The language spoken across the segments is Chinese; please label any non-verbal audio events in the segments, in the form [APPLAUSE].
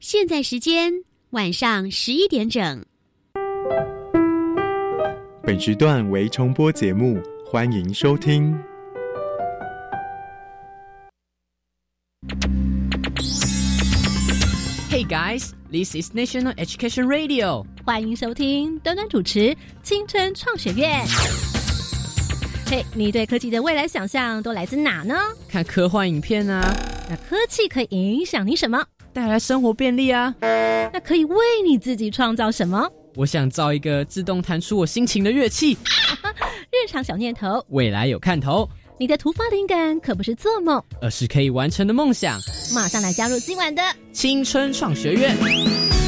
现在时间晚上十一点整。本时段为重播节目，欢迎收听。Hey guys, this is National Education Radio。欢迎收听端端主持青春创学院。嘿，你对科技的未来想象都来自哪呢？看科幻影片啊。那科技可以影响你什么？带来生活便利啊。那可以为你自己创造什么？我想造一个自动弹出我心情的乐器。[LAUGHS] 日常小念头，未来有看头。你的突发灵感可不是做梦，而是可以完成的梦想。马上来加入今晚的青春创学院。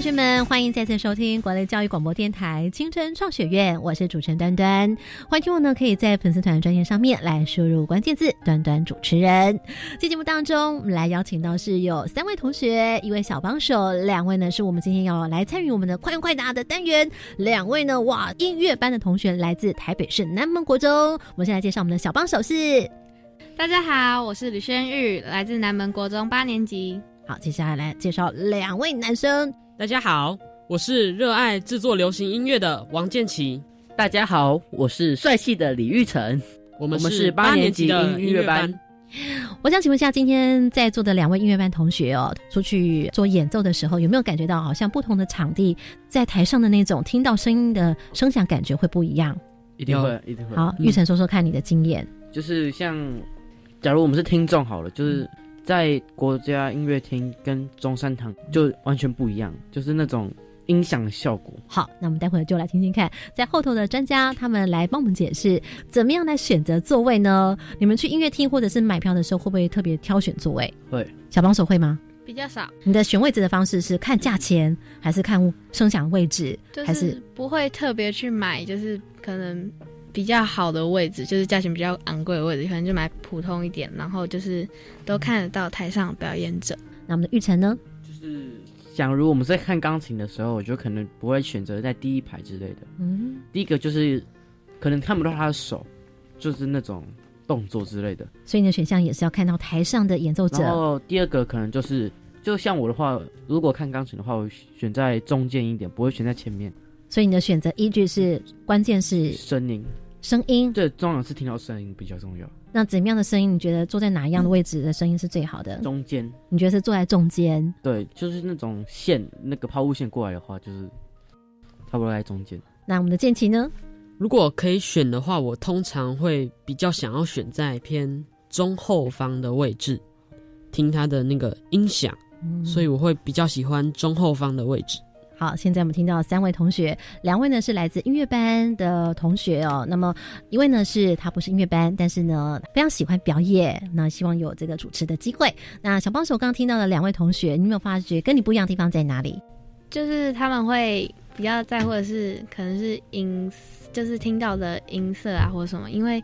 同学们，欢迎再次收听国内教育广播电台青春创学院，我是主持人端端。欢迎听我呢，可以在粉丝团专页上面来输入关键字“端端主持人”。在节目当中，我们来邀请到是有三位同学，一位小帮手，两位呢是我们今天要来参与我们的快问快答的单元。两位呢，哇，音乐班的同学来自台北市南门国中。我们先来介绍我们的小帮手是，大家好，我是吕轩玉，来自南门国中八年级。好，接下来来介绍两位男生。大家好，我是热爱制作流行音乐的王建奇。大家好，我是帅气的李玉成。我们是八年级的音乐班。我想请问一下，今天在座的两位音乐班同学哦，出去做演奏的时候，有没有感觉到好像不同的场地在台上的那种听到声音的声响感觉会不一样？一定会，一定会。好，玉成说说看你的经验。就是像，假如我们是听众好了，就是。在国家音乐厅跟中山堂就完全不一样，就是那种音响效果。好，那我们待会儿就来听听看，在后头的专家他们来帮我们解释，怎么样来选择座位呢？你们去音乐厅或者是买票的时候，会不会特别挑选座位？会，小帮手会吗？比较少。你的选位置的方式是看价钱，还是看声响位置？还是不会特别去买，就是可能。比较好的位置，就是价钱比较昂贵的位置，可能就买普通一点，然后就是都看得到台上表演者。那我们的玉成呢？就是假如我们在看钢琴的时候，我就可能不会选择在第一排之类的。嗯，第一个就是可能看不到他的手，就是那种动作之类的。所以你的选项也是要看到台上的演奏者。然后第二个可能就是，就像我的话，如果看钢琴的话，我选在中间一点，不会选在前面。所以你的选择依据是关键是声音，声音对，重要是听到声音比较重要。那怎么样的声音？你觉得坐在哪一样的位置的声音是最好的？中间，你觉得是坐在中间？对，就是那种线，那个抛物线过来的话，就是差不多在中间。那我们的剑琴呢？如果可以选的话，我通常会比较想要选在偏中后方的位置，听它的那个音响，所以我会比较喜欢中后方的位置。好，现在我们听到三位同学，两位呢是来自音乐班的同学哦。那么一位呢是他不是音乐班，但是呢非常喜欢表演，那希望有这个主持的机会。那小帮手刚刚听到的两位同学，你有没有发觉跟你不一样的地方在哪里？就是他们会比较在乎的是，可能是音，就是听到的音色啊，或者什么。因为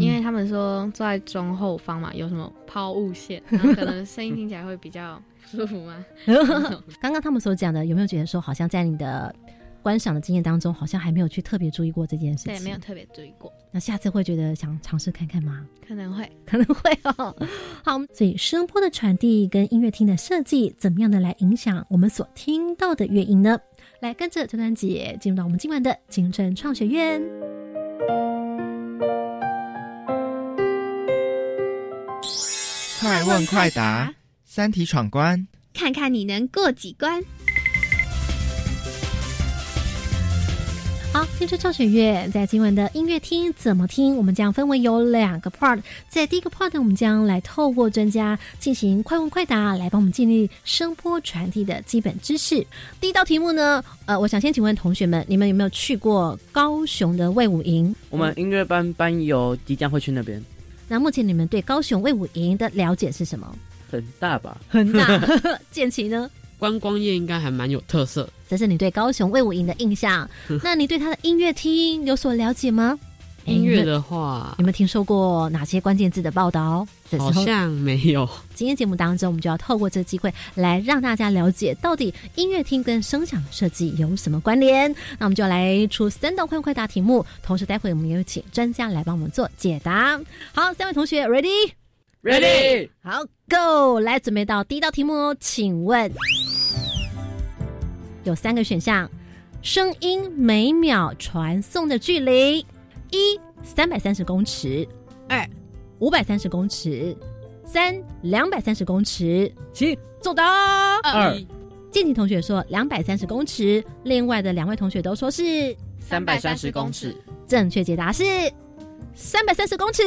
因为他们说坐在中后方嘛，有什么抛物线，然后可能声音听起来会比较。舒服吗？[LAUGHS] 刚刚他们所讲的，有没有觉得说，好像在你的观赏的经验当中，好像还没有去特别注意过这件事情？对，没有特别注意过。那下次会觉得想尝试看看吗？可能会，可能会哦。[LAUGHS] 好，所以声波的传递跟音乐厅的设计，怎么样的来影响我们所听到的乐音呢？来跟着陈丹姐进入到我们今晚的精神创学院。快问快答。三题闯关，看看你能过几关。好，听说赵雪月在今晚的音乐厅怎么听？我们将分为有两个 part，在第一个 part 呢，我们将来透过专家进行快问快答，来帮我们建立声波传递的基本知识。第一道题目呢，呃，我想先请问同学们，你们有没有去过高雄的魏武营？我们音乐班班友即将会去那边。那目前你们对高雄魏武营的了解是什么？很大吧，很大。[LAUGHS] 建奇呢？观光业应该还蛮有特色。这是你对高雄魏武营的印象。[LAUGHS] 那你对他的音乐厅有所了解吗？音乐的话，有没有听说过哪些关键字的报道？好像没有。今天节目当中，我们就要透过这个机会来让大家了解，到底音乐厅跟声响设计有什么关联。那我们就来出三道快问快答题目，同时待会我们也有请专家来帮我们做解答。好，三位同学，ready，ready，好，Go，来准备到第一道题目哦，请问有三个选项。声音每秒传送的距离：一三百三十公尺，二五百三十公尺，三两百三十公尺。请作答。二，静静同学说两百三十公尺，另外的两位同学都说是三百三十公尺。正确解答是三百三十公尺。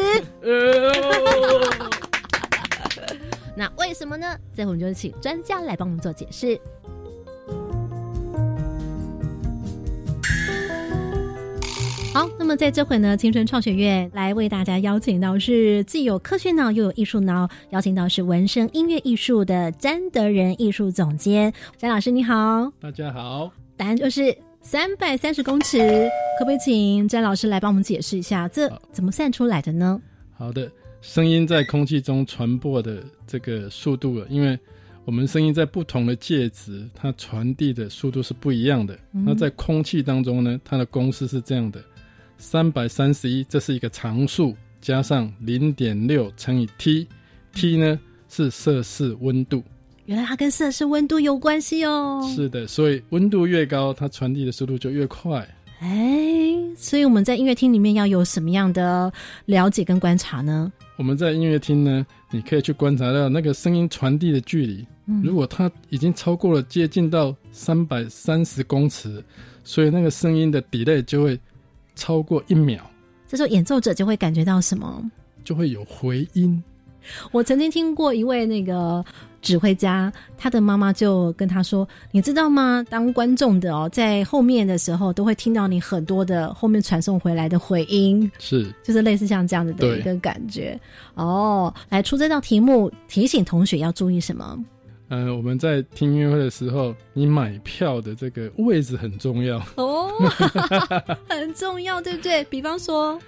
那为什么呢？这会我们就请专家来帮我们做解释。好，那么在这回呢，青春创学院来为大家邀请到是既有科学脑又有艺术脑，邀请到是纹身音乐艺术的詹德仁艺术总监詹老师，你好，大家好，答案就是三百三十公尺，可不可以请詹老师来帮我们解释一下，这怎么算出来的呢？好的，声音在空气中传播的这个速度了，因为我们声音在不同的介质，它传递的速度是不一样的。那在空气当中呢，它的公式是这样的。三百三十一，这是一个常数，加上零点六乘以 T，T 呢是摄氏温度。原来它跟摄氏温度有关系哦。是的，所以温度越高，它传递的速度就越快。哎，所以我们在音乐厅里面要有什么样的了解跟观察呢？我们在音乐厅呢，你可以去观察到那个声音传递的距离。如果它已经超过了接近到三百三十公尺，所以那个声音的 delay 就会。超过一秒，这时候演奏者就会感觉到什么？就会有回音。我曾经听过一位那个指挥家，他的妈妈就跟他说：“你知道吗？当观众的哦，在后面的时候都会听到你很多的后面传送回来的回音，是就是类似像这样子的一个感觉。”哦，来出这道题目，提醒同学要注意什么？呃，我们在听音乐会的时候，你买票的这个位置很重要哦，[LAUGHS] 很重要，对不对？比方说，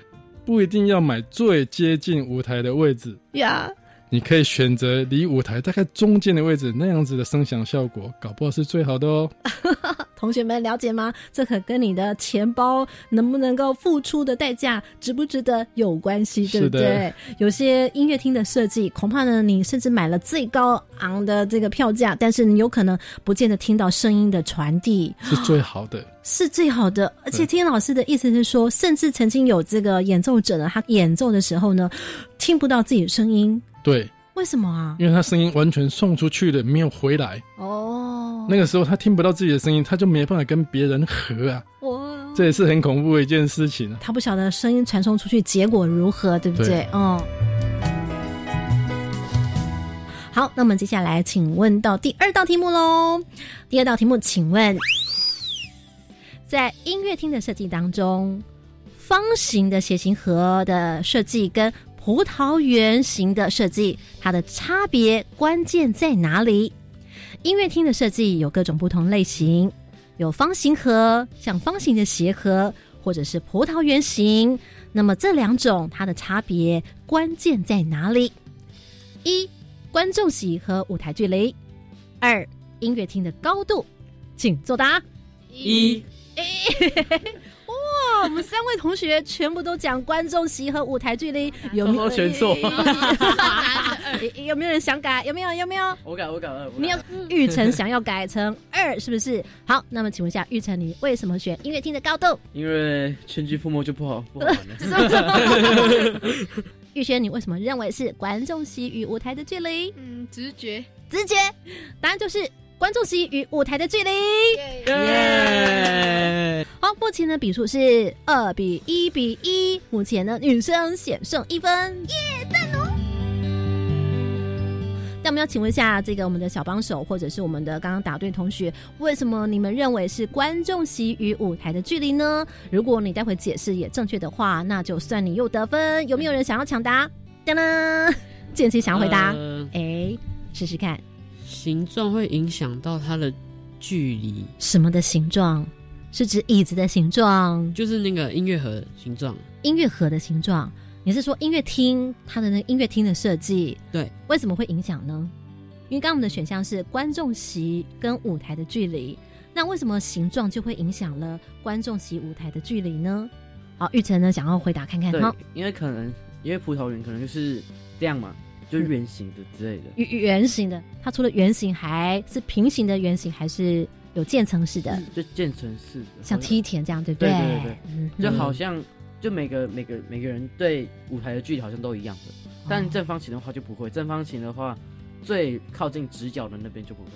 不一定要买最接近舞台的位置呀。你可以选择离舞台大概中间的位置，那样子的声响效果，搞不好是最好的哦。[LAUGHS] 同学们了解吗？这可跟你的钱包能不能够付出的代价值不值得有关系，对不对？有些音乐厅的设计，恐怕呢，你甚至买了最高昂的这个票价，但是你有可能不见得听到声音的传递是最好的，[GASPS] 是最好的。而且听老师的意思是说，甚至曾经有这个演奏者呢，他演奏的时候呢，听不到自己的声音。对，为什么啊？因为他声音完全送出去了，没有回来。哦，那个时候他听不到自己的声音，他就没办法跟别人合啊。哇，这也是很恐怖的一件事情。他不晓得声音传送出去结果如何，对不对？嗯。好，那我们接下来请问到第二道题目喽。第二道题目，请问，在音乐厅的设计当中，方形的楔形盒的设计跟葡萄圆形的设计，它的差别关键在哪里？音乐厅的设计有各种不同类型，有方形盒、像方形的鞋盒，或者是葡萄圆形。那么这两种它的差别关键在哪里？一、观众席和舞台距离；二、音乐厅的高度。请作答。一。[LAUGHS] 我们三位同学全部都讲观众席和舞台距离，[LAUGHS] 有没有选错？[LAUGHS] 有没有人想改？有没有？有没有？我改，我改二。你要 [LAUGHS] 玉成想要改成二，是不是？好，那么请问一下玉成，你为什么选音乐厅的高度？因为全局覆没就不好不好玩了。玉轩，你为什么认为是观众席与舞台的距离？嗯，直觉，直觉，答案就是。观众席与舞台的距离，好，目前的比数是二比一比一，目前呢女生险胜一分，耶，赞哦！那我们要请问一下这个我们的小帮手，或者是我们的刚刚答对同学，为什么你们认为是观众席与舞台的距离呢？如果你待会解释也正确的话，那就算你又得分。有没有人想要抢答？当当，[LAUGHS] 建奇想要回答，哎，试试看。形状会影响到它的距离。什么的形状？是指椅子的形状，就是那个音乐盒形状。音乐盒的形状，你是说音乐厅它的那音乐厅的设计？对，为什么会影响呢？因为刚刚我们的选项是观众席跟舞台的距离，那为什么形状就会影响了观众席舞台的距离呢？好，玉成呢想要回答看看对哈，，因为可能因为葡萄园可能就是这样嘛，就圆形的之类的。圆圆形的，它除了圆形还是平行的圆形，还是有渐层式的，就渐层式的，像梯田这样，对不对？对对对嗯，就好像就每个每个每个人对舞台的距离好像都一样的，但正方形的话就不会，正方形的话最靠近直角的那边就不会。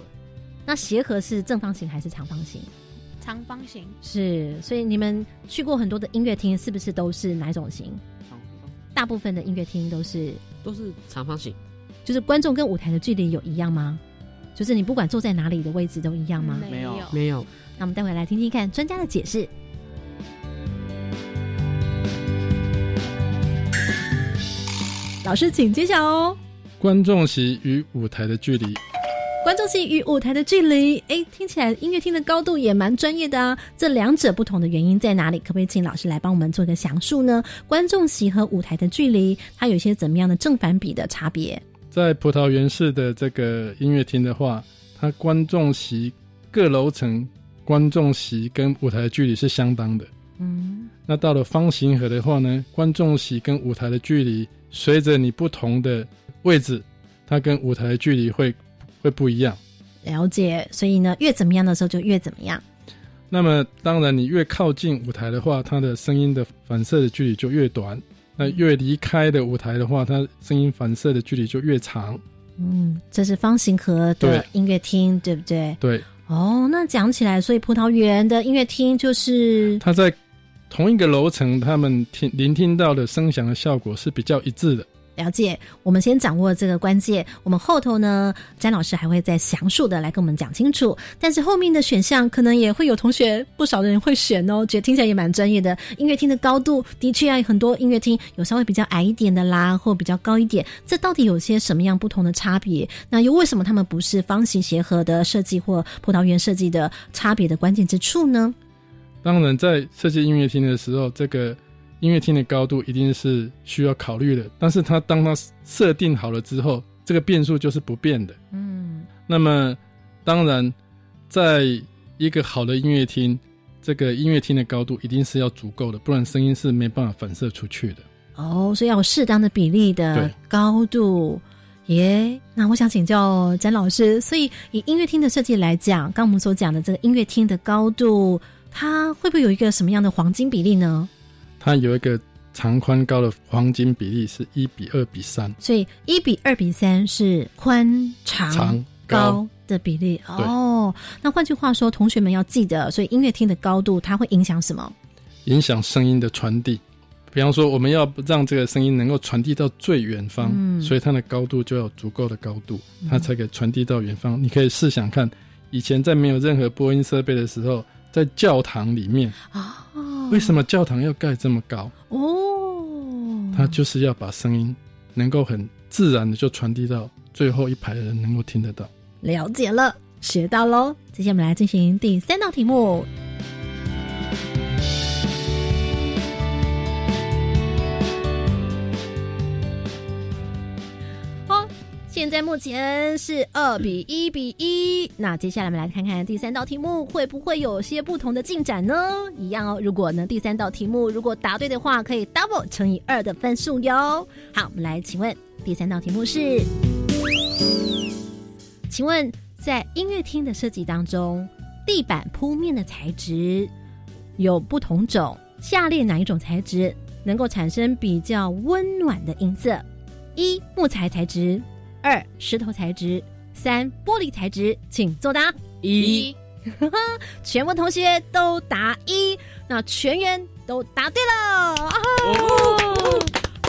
那鞋盒是正方形还是长方形？长方形，是，所以你们去过很多的音乐厅，是不是都是哪种型？大部分的音乐厅都是，都是长方形。就是观众跟舞台的距离有一样吗？就是你不管坐在哪里的位置都一样吗？没有没有。那我们待会来听听看专家的解释。老师，请揭晓哦。观众席与舞台的距离，观众席与舞台的距离，哎，听起来音乐厅的高度也蛮专业的啊。这两者不同的原因在哪里？可不可以请老师来帮我们做一个详述呢？观众席和舞台的距离，它有一些怎么样的正反比的差别？在葡萄园式的这个音乐厅的话，它观众席各楼层观众席跟舞台的距离是相当的。嗯，那到了方形盒的话呢，观众席跟舞台的距离随着你不同的位置，它跟舞台的距离会会不一样。了解。所以呢，越怎么样的时候就越怎么样。那么当然，你越靠近舞台的话，它的声音的反射的距离就越短；那越离开的舞台的话，它声音反射的距离就越长。嗯，这是方形盒的音乐厅，对不对？对，哦，那讲起来，所以葡萄园的音乐厅就是它在同一个楼层，他们听聆听到的声响的效果是比较一致的。了解，我们先掌握这个关键，我们后头呢，詹老师还会再详述的来跟我们讲清楚。但是后面的选项可能也会有同学不少的人会选哦，觉得听起来也蛮专业的。音乐厅的高度的确啊，很多音乐厅有稍微比较矮一点的啦，或比较高一点，这到底有些什么样不同的差别？那又为什么他们不是方形鞋盒的设计或葡萄园设计的差别的关键之处呢？当然，在设计音乐厅的时候，这个音乐厅的高度一定是需要考虑的。但是它当它设定好了之后，这个变数就是不变的。嗯，那么，当然，在一个好的音乐厅，这个音乐厅的高度一定是要足够的，不然声音是没办法反射出去的。哦，所以要有适当的比例的高度。耶，那我想请教詹老师，所以以音乐厅的设计来讲，刚我们所讲的这个音乐厅的高度，它会不会有一个什么样的黄金比例呢？它有一个长宽高的黄金比例是一比二比三，所以一比二比三是宽长长高高的比例哦。那换句话说，同学们要记得，所以音乐厅的高度它会影响什么？影响声音的传递。比方说，我们要让这个声音能够传递到最远方，嗯所以它的高度就要有足够的高度，它才可以传递到远方。你可以试想看，以前在没有任何播音设备的时候，在教堂里面，啊，为什么教堂要盖这么高？哦，它就是要把声音能够很自然的就传递到最后一排的人能够听得到。了解了，学到喽。接下来我们来进行第三道题目。现在目前是二比一比一。那接下来我们来看看第三道题目会不会有些不同的进展呢？一样哦。如果呢第三道题目如果答对的话，可以 double 乘以二的分数哟。好，我们来请问第三道题目是。请问，在音乐厅的设计当中，地板铺面的材质有不同种，下列哪一种材质能够产生比较温暖的音色？一、木材材质；二、石头材质；三、玻璃材质。请作答。一，全部同学都答一，那全员都答对了。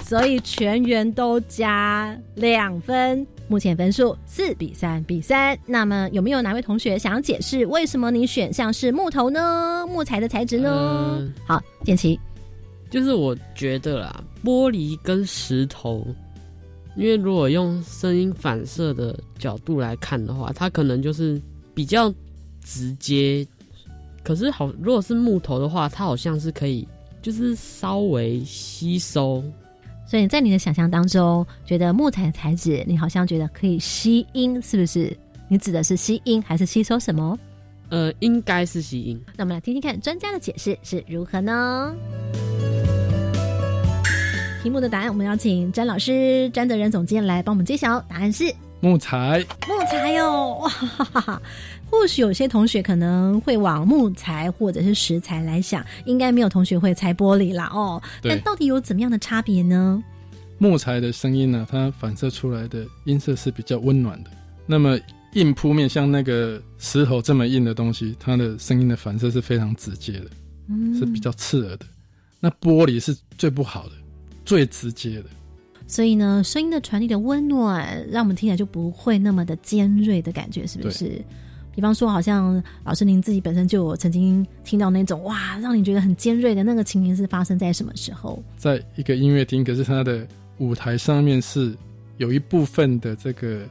所以全员都加两分，目前分数四比三比三。那么有没有哪位同学想要解释为什么你选项是木头呢？木材的材质呢？呃好，建奇，就是我觉得啦，玻璃跟石头，因为如果用声音反射的角度来看的话，它可能就是比较直接可是好，如果是木头的话，它好像是可以，就是稍微吸收。所以在你的想象当中，觉得木材材质，你好像觉得可以吸音，是不是？你指的是吸音还是吸收什么？呃，应该是吸音。那我们来听听看专家的解释是如何呢？题目的答案，我们邀请詹老师、詹德仁总监来帮我们揭晓。答案是木材。木材哟，哇哈哈哈！或许有些同学可能会往木材或者是石材来想，应该没有同学会拆玻璃啦哦。但到底有怎么样的差别呢？木材的声音呢，它反射出来的音色是比较温暖的。那么硬铺面像那个石头这么硬的东西，它的声音的反射是非常直接的，是比较刺耳的。那玻璃是最不好的。最直接的，所以呢，声音的传递的温暖，让我们听起来就不会那么的尖锐的感觉，是不是？比方说，好像老师您自己本身就有曾经听到那种哇，让你觉得很尖锐的那个情形，是发生在什么时候？在一个音乐厅，可是它的舞台上面是有一部分的这个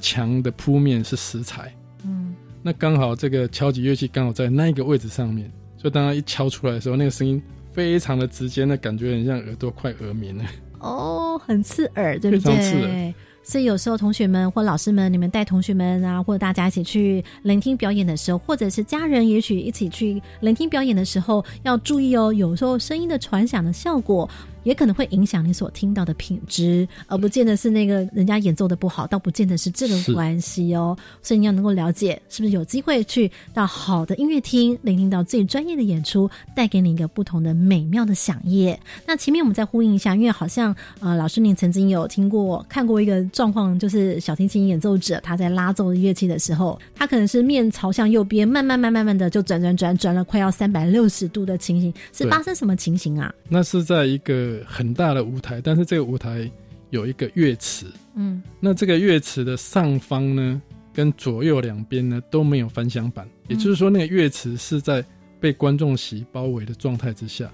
墙的铺面是石材，嗯，那刚好这个敲击乐器刚好在那个位置上面，所以当它一敲出来的时候，那个声音。非常的直接，那感觉很像耳朵快耳鸣了。哦，很刺耳，对不对？所以有时候同学们或老师们，你们带同学们啊，或者大家一起去聆听表演的时候，或者是家人也许一起去聆听表演的时候，要注意哦。有时候声音的传响的效果。也可能会影响你所听到的品质，而不见得是那个人家演奏的不好，倒不见得是这个关系哦。所以你要能够了解，是不是有机会去到好的音乐厅，聆听到最专业的演出，带给你一个不同的美妙的响夜。那前面我们再呼应一下，因为好像呃，老师您曾经有听过看过一个状况，就是小提琴演奏者他在拉奏乐器的时候，他可能是面朝向右边，慢慢慢慢慢的就转转转转了快要三百六十度的情形，是发生什么情形啊？那是在一个。很大的舞台，但是这个舞台有一个乐池，嗯，那这个乐池的上方呢，跟左右两边呢都没有反响板，也就是说，那个乐池是在被观众席包围的状态之下，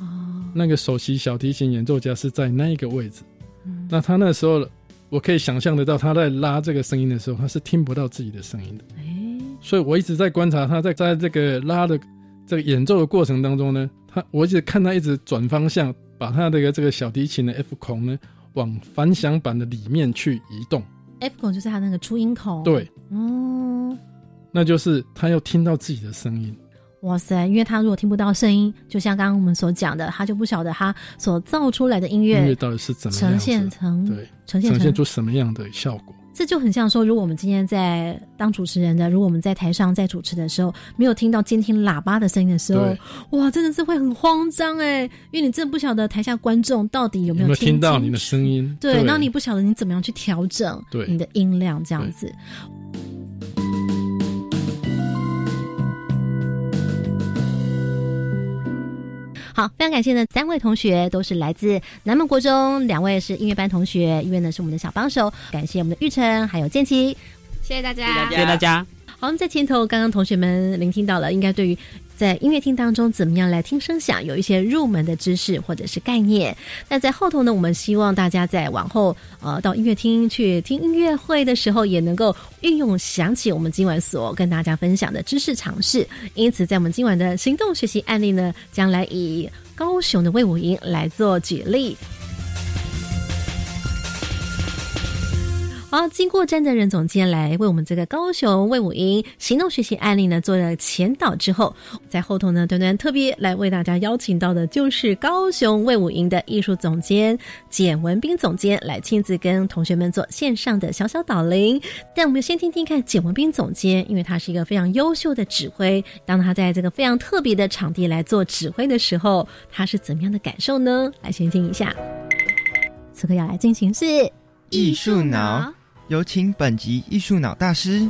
哦，那个首席小提琴演奏家是在那一个位置，嗯，那他那时候，我可以想象得到，他在拉这个声音的时候，他是听不到自己的声音的，所以我一直在观察他在在这个拉的这个演奏的过程当中呢，他我一直看他一直转方向。把它这个这个小提琴的 F 孔呢，往反响板的里面去移动。F 孔就是它那个出音孔。对，哦，那就是他要听到自己的声音。哇塞！因为他如果听不到声音，就像刚刚我们所讲的，他就不晓得他所造出来的音乐到底是怎么呈现成对呈现呈现出什么样的效果。这就很像说，如果我们今天在当主持人的，如果我们在台上在主持的时候，没有听到监听喇叭的声音的时候，哇，真的是会很慌张哎，因为你真的不晓得台下观众到底有没有听到你的声音，对，然后你不晓得你怎么样去调整你的音量这样子。好，非常感谢呢，三位同学都是来自南门国中，两位是音乐班同学，一位呢是我们的小帮手。感谢我们的玉成还有建奇，谢谢大家，谢谢大家。好，我们在前头刚刚同学们聆听到了，应该对于。在音乐厅当中，怎么样来听声响？有一些入门的知识或者是概念。那在后头呢，我们希望大家在往后呃到音乐厅去听音乐会的时候，也能够运用想起我们今晚所跟大家分享的知识尝试。因此，在我们今晚的行动学习案例呢，将来以高雄的魏武营来做举例。好，经过詹德仁总监来为我们这个高雄魏武英行动学习案例呢做了前导之后，在后头呢，端端特别来为大家邀请到的就是高雄魏武英的艺术总监简文斌总监来亲自跟同学们做线上的小小导聆。但我们先听听看简文斌总监，因为他是一个非常优秀的指挥，当他在这个非常特别的场地来做指挥的时候，他是怎么样的感受呢？来先听一下。此刻要来进行是艺术脑。有请本集艺术脑大师。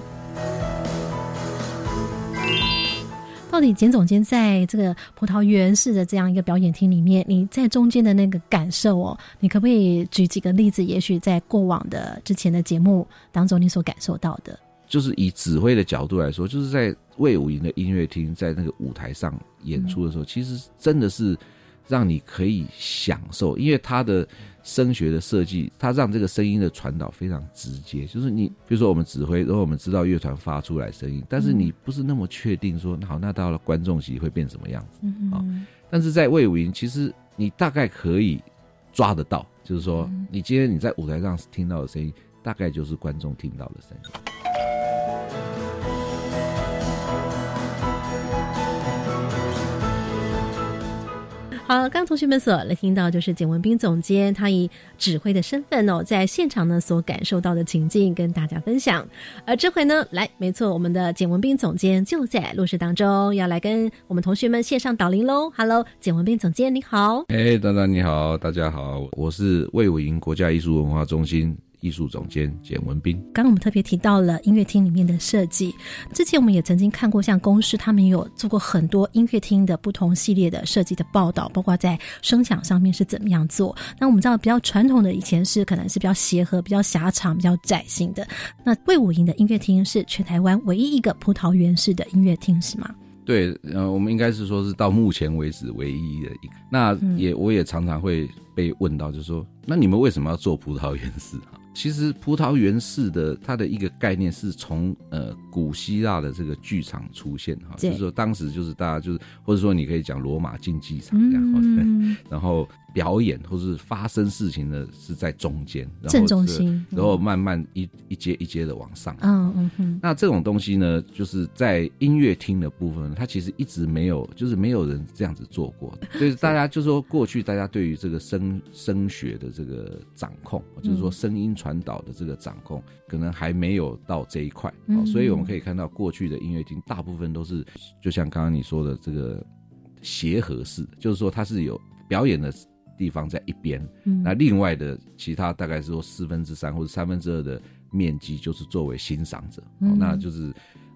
到底简总监在这个葡萄园式的这样一个表演厅里面，你在中间的那个感受哦，你可不可以举几个例子？也许在过往的之前的节目当中，你所感受到的，就是以指挥的角度来说，就是在魏武营的音乐厅，在那个舞台上演出的时候，其实真的是让你可以享受，因为它的声学的设计，它让这个声音的传导非常直接。就是你比如说我们指挥，然后我们知道乐团发出来声音，但是你不是那么确定说，好，那到了观众席会变什么样子啊？但是在魏武营，其实你大概可以抓得到，就是说，你今天你在舞台上听到的声音，大概就是观众听到的声音。好，刚刚同学们所来听到就是简文斌总监他以指挥的身份哦，在现场呢所感受到的情境跟大家分享。而这回呢，来，没错，我们的简文斌总监就在录室当中，要来跟我们同学们线上导聆喽。Hello，简文斌总监你好。哎，丹丹你好，大家好，我是魏武营国家艺术文化中心。艺术总监简文斌，刚刚我们特别提到了音乐厅里面的设计。之前我们也曾经看过，像公司他们有做过很多音乐厅的不同系列的设计的报道，包括在声响上面是怎么样做。那我们知道比较传统的以前是可能是比较协和、比较狭长、比较窄型的。那魏武营的音乐厅是全台湾唯一一个葡萄园式的音乐厅，是吗？对，呃，我们应该是说是到目前为止唯一的一个。那也我也常常会被问到，就是说，那你们为什么要做葡萄园式啊？其实葡萄园式的它的一个概念是从呃古希腊的这个剧场出现哈，就是说当时就是大家就是或者说你可以讲罗马竞技场这样，嗯、然后表演或是发生事情的是在中间，正中心，然后慢慢一一阶一阶的往上。嗯嗯嗯。那这种东西呢，就是在音乐厅的部分，它其实一直没有，就是没有人这样子做过。[LAUGHS] 所以大家就说过去大家对于这个声声学的这个掌控，就是说声音。传导的这个掌控可能还没有到这一块，哦，所以我们可以看到过去的音乐厅大部分都是，就像刚刚你说的这个协和式，就是说它是有表演的地方在一边，那另外的其他大概是说四分之三或者三分之二的面积就是作为欣赏者，哦，那就是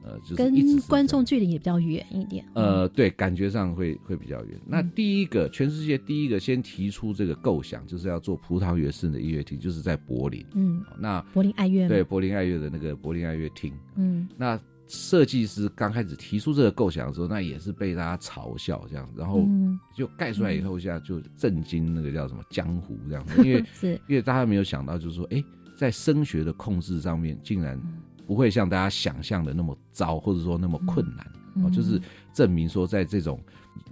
呃，就是跟观众距离也比较远一点，呃，对，感觉上会会比较远。那第一个，全世界第一个先提出这个构想，就是要做葡萄园式的音乐厅，就是在柏林，嗯，那柏林爱乐，对，柏林爱乐的那个柏林爱乐厅，嗯，那。设计师刚开始提出这个构想的时候，那也是被大家嘲笑这样，然后就盖出来以后，现在就震惊那个叫什么江湖这样子，因为是。因为大家没有想到，就是说，哎，在声学的控制上面，竟然不会像大家想象的那么糟，或者说那么困难哦，就是证明说，在这种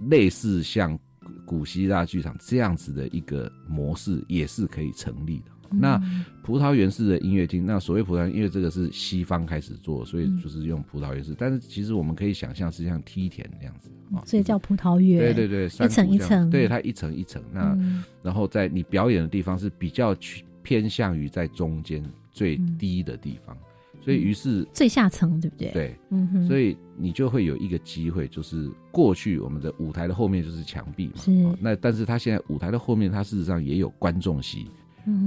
类似像古希腊剧场这样子的一个模式，也是可以成立的。那葡萄园式的音乐厅，那所谓葡萄园，因为这个是西方开始做，所以就是用葡萄园式。但是其实我们可以想象是像梯田那样子啊，所以叫葡萄园。对对对，一层一层，对它一层一层。那然后在你表演的地方是比较去偏向于在中间最低的地方，所以于是最下层对不对？对，嗯哼，所以你就会有一个机会，就是过去我们的舞台的后面就是墙壁嘛，是。那但是它现在舞台的后面，它事实上也有观众席。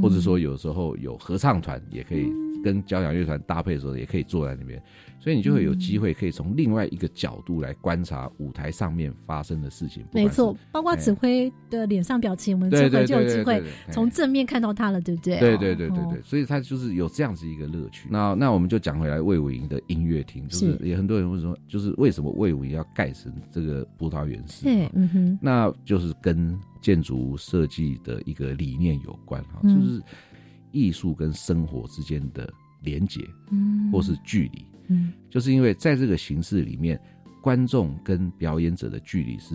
或者说有时候有合唱团也可以跟交响乐团搭配的时候，也可以坐在那边，所以你就会有机会可以从另外一个角度来观察舞台上面发生的事情。没错，包括指挥的脸上表情，我们这回就有机会从正面看到他了，对不对？对对对对对，所以他就是有这样子一个乐趣。那那我们就讲回来魏武营的音乐厅，就是也很多人会说，就是为什么魏武营要盖成这个葡萄园式？对，嗯哼，那就是跟。建筑设计的一个理念有关哈，就是艺术跟生活之间的连结，嗯，或是距离，嗯，就是因为在这个形式里面，观众跟表演者的距离是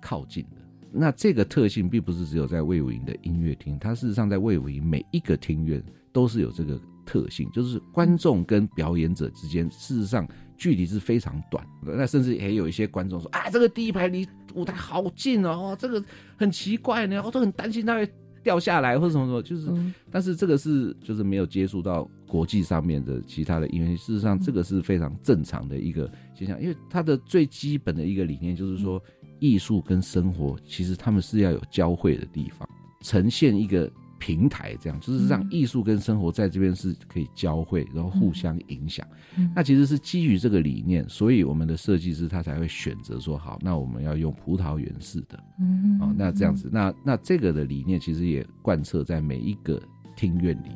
靠近的。那这个特性并不是只有在魏武营的音乐厅，它事实上在魏武营每一个庭院都是有这个特性，就是观众跟表演者之间事实上距离是非常短。那甚至也有一些观众说啊，这个第一排离。舞台好近哦，这个很奇怪呢，我都很担心它会掉下来或者什么什么，就是，但是这个是就是没有接触到国际上面的其他的音乐，事实上这个是非常正常的一个现象，因为它的最基本的一个理念就是说，艺术跟生活其实他们是要有交汇的地方，呈现一个。平台这样就是让艺术跟生活在这边是可以交汇，然后互相影响。那其实是基于这个理念，所以我们的设计师他才会选择说好，那我们要用葡萄园式的。嗯，哦，那这样子，那那这个的理念其实也贯彻在每一个庭院里。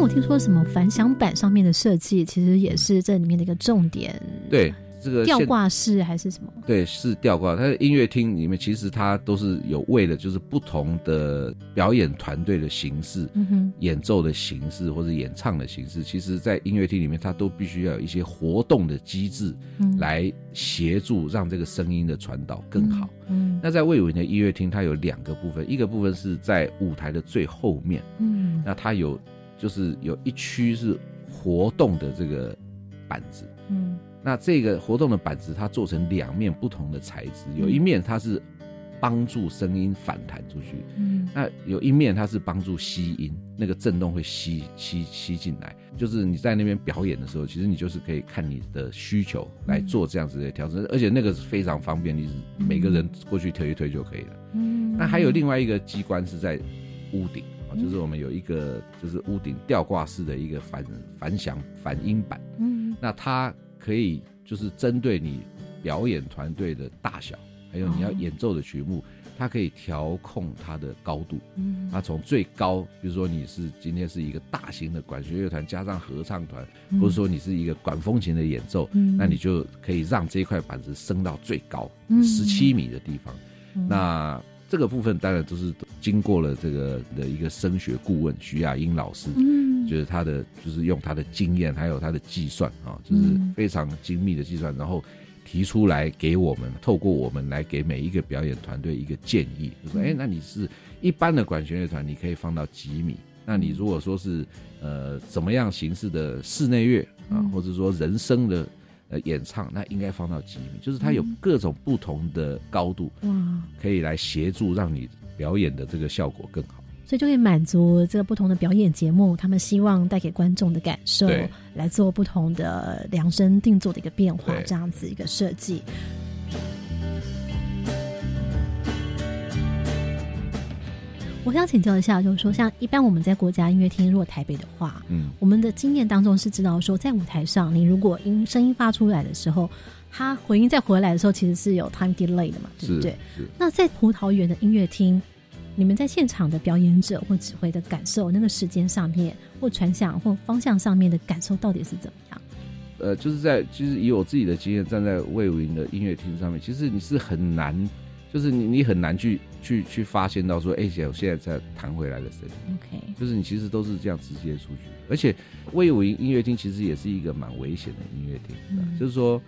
我听说什么反响板上面的设计，其实也是这里面的一个重点。对。这个吊挂式还是什么？对，是吊挂。它的音乐厅里面，其实它都是有为了就是不同的表演团队的形式、演奏的形式或者演唱的形式，其实在音乐厅里面，它都必须要有一些活动的机制，来协助让这个声音的传导更好。嗯，那在魏武营的音乐厅，它有两个部分，一个部分是在舞台的最后面，嗯，那它有就是有一区是活动的这个板子，嗯。那这个活动的板子，它做成两面不同的材质，有一面它是帮助声音反弹出去，嗯，那有一面它是帮助吸音，那个震动会吸吸吸进来，就是你在那边表演的时候，其实你就是可以看你的需求来做这样子的调整，而且那个是非常方便，你每个人过去推一推就可以了。嗯，那还有另外一个机关是在屋顶啊，就是我们有一个就是屋顶吊挂式的一个反反响反音板，嗯，那它。可以就是针对你表演团队的大小，还有你要演奏的曲目，它可以调控它的高度。嗯，它从最高，比如说你是今天是一个大型的管弦乐团加上合唱团，或者说你是一个管风琴的演奏，那你就可以让这块板子升到最高十七米的地方。那这个部分当然都是经过了这个的一个声学顾问徐亚英老师。嗯就是他的，就是用他的经验，还有他的计算啊，就是非常精密的计算，然后提出来给我们，透过我们来给每一个表演团队一个建议，就说，哎，那你是一般的管弦乐团，你可以放到几米？那你如果说是呃怎么样形式的室内乐啊，或者说人声的呃演唱，那应该放到几米？就是它有各种不同的高度，哇，可以来协助让你表演的这个效果更好。所以就可以满足这个不同的表演节目，他们希望带给观众的感受，来做不同的量身定做的一个变化，这样子一个设计。我想请教一下，就是说，像一般我们在国家音乐厅，如果台北的话，嗯，我们的经验当中是知道说，在舞台上，你如果音声音发出来的时候，它回音再回来的时候，其实是有 time delay 的嘛，对不对？那在葡萄园的音乐厅。你们在现场的表演者或指挥的感受，那个时间上面或传响或方向上面的感受到底是怎么样？呃，就是在其实以我自己的经验，站在魏武营的音乐厅上面，其实你是很难，就是你你很难去去去发现到说，哎，姐，我现在在弹回来的声音。OK，就是你其实都是这样直接出去，而且魏武营音乐厅其实也是一个蛮危险的音乐厅，就是说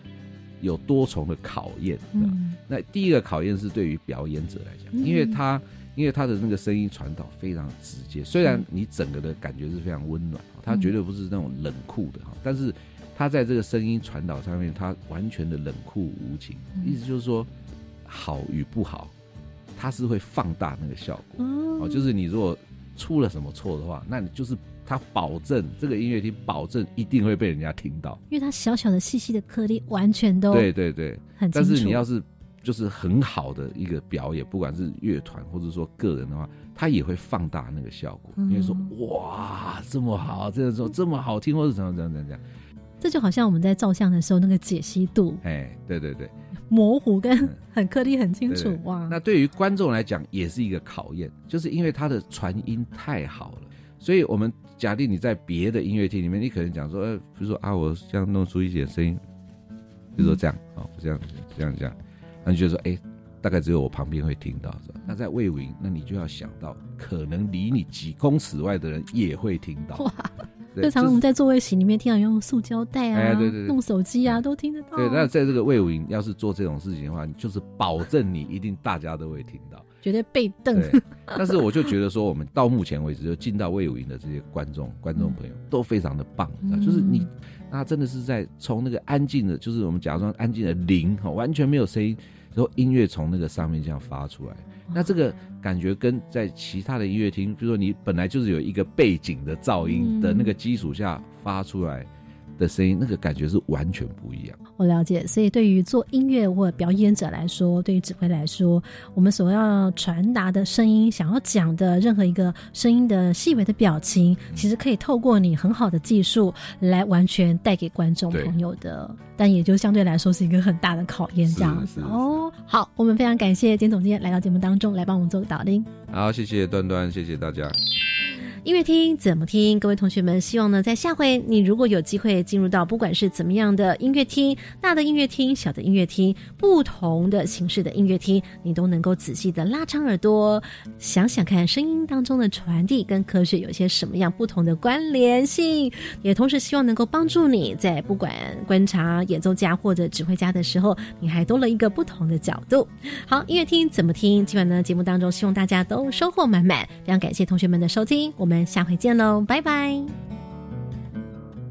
有多重的考验。嗯，那第一个考验是对于表演者来讲，因为他。因为他的那个声音传导非常直接，虽然你整个的感觉是非常温暖，他绝对不是那种冷酷的哈，但是他在这个声音传导上面，他完全的冷酷无情，意思就是说好与不好，它是会放大那个效果。哦，就是你如果出了什么错的话，那你就是它保证这个音乐厅保证一定会被人家听到，因为它小小的细细的颗粒完全都对对对，很但是你要是。就是很好的一个表演，不管是乐团或者说个人的话，它也会放大那个效果。因为说哇，这么好，这个说这么好听，或者怎么怎么怎么样，这就好像我们在照相的时候那个解析度，哎，对对对，模糊跟 [LAUGHS] 很颗粒很清楚哇。那对于观众来讲也是一个考验，就是因为它的传音太好了，所以我们假定你在别的音乐厅里面，你可能讲说，呃，比如说啊，我这样弄出一点声音，比如说这样啊，这样这样这样。那你就说，哎，大概只有我旁边会听到，是吧？那在魏武营，那你就要想到，可能离你几公尺外的人也会听到。哇！日常我们在座位席里面听到用塑胶袋啊，对对对，弄手机啊，都听得到。对，那在这个魏武营，要是做这种事情的话，就是保证你一定大家都会听到，绝对被瞪。但是我就觉得说，我们到目前为止就进到魏武营的这些观众、观众朋友都非常的棒，就是你。那真的是在从那个安静的，就是我们假装安静的零哈，完全没有声音，然后音乐从那个上面这样发出来，那这个感觉跟在其他的音乐厅，比如说你本来就是有一个背景的噪音的那个基础下发出来。的声音，那个感觉是完全不一样。我了解，所以对于做音乐或表演者来说，对于指挥来说，我们所要传达的声音，想要讲的任何一个声音的细微的表情，其实可以透过你很好的技术来完全带给观众朋友的。但也就相对来说是一个很大的考验，这样子哦。好，我们非常感谢简总监来到节目当中来帮我们做导聆。好，谢谢端端，谢谢大家。音乐厅怎么听？各位同学们，希望呢，在下回你如果有机会进入到不管是怎么样的音乐厅，大的音乐厅、小的音乐厅，不同的形式的音乐厅，你都能够仔细的拉长耳朵，想想看声音当中的传递跟科学有些什么样不同的关联性，也同时希望能够帮助你在不管观察演奏家或者指挥家的时候，你还多了一个不同的角度。好，音乐厅怎么听？今晚呢节目当中，希望大家都收获满满。非常感谢同学们的收听，我们我们下回见喽，拜拜。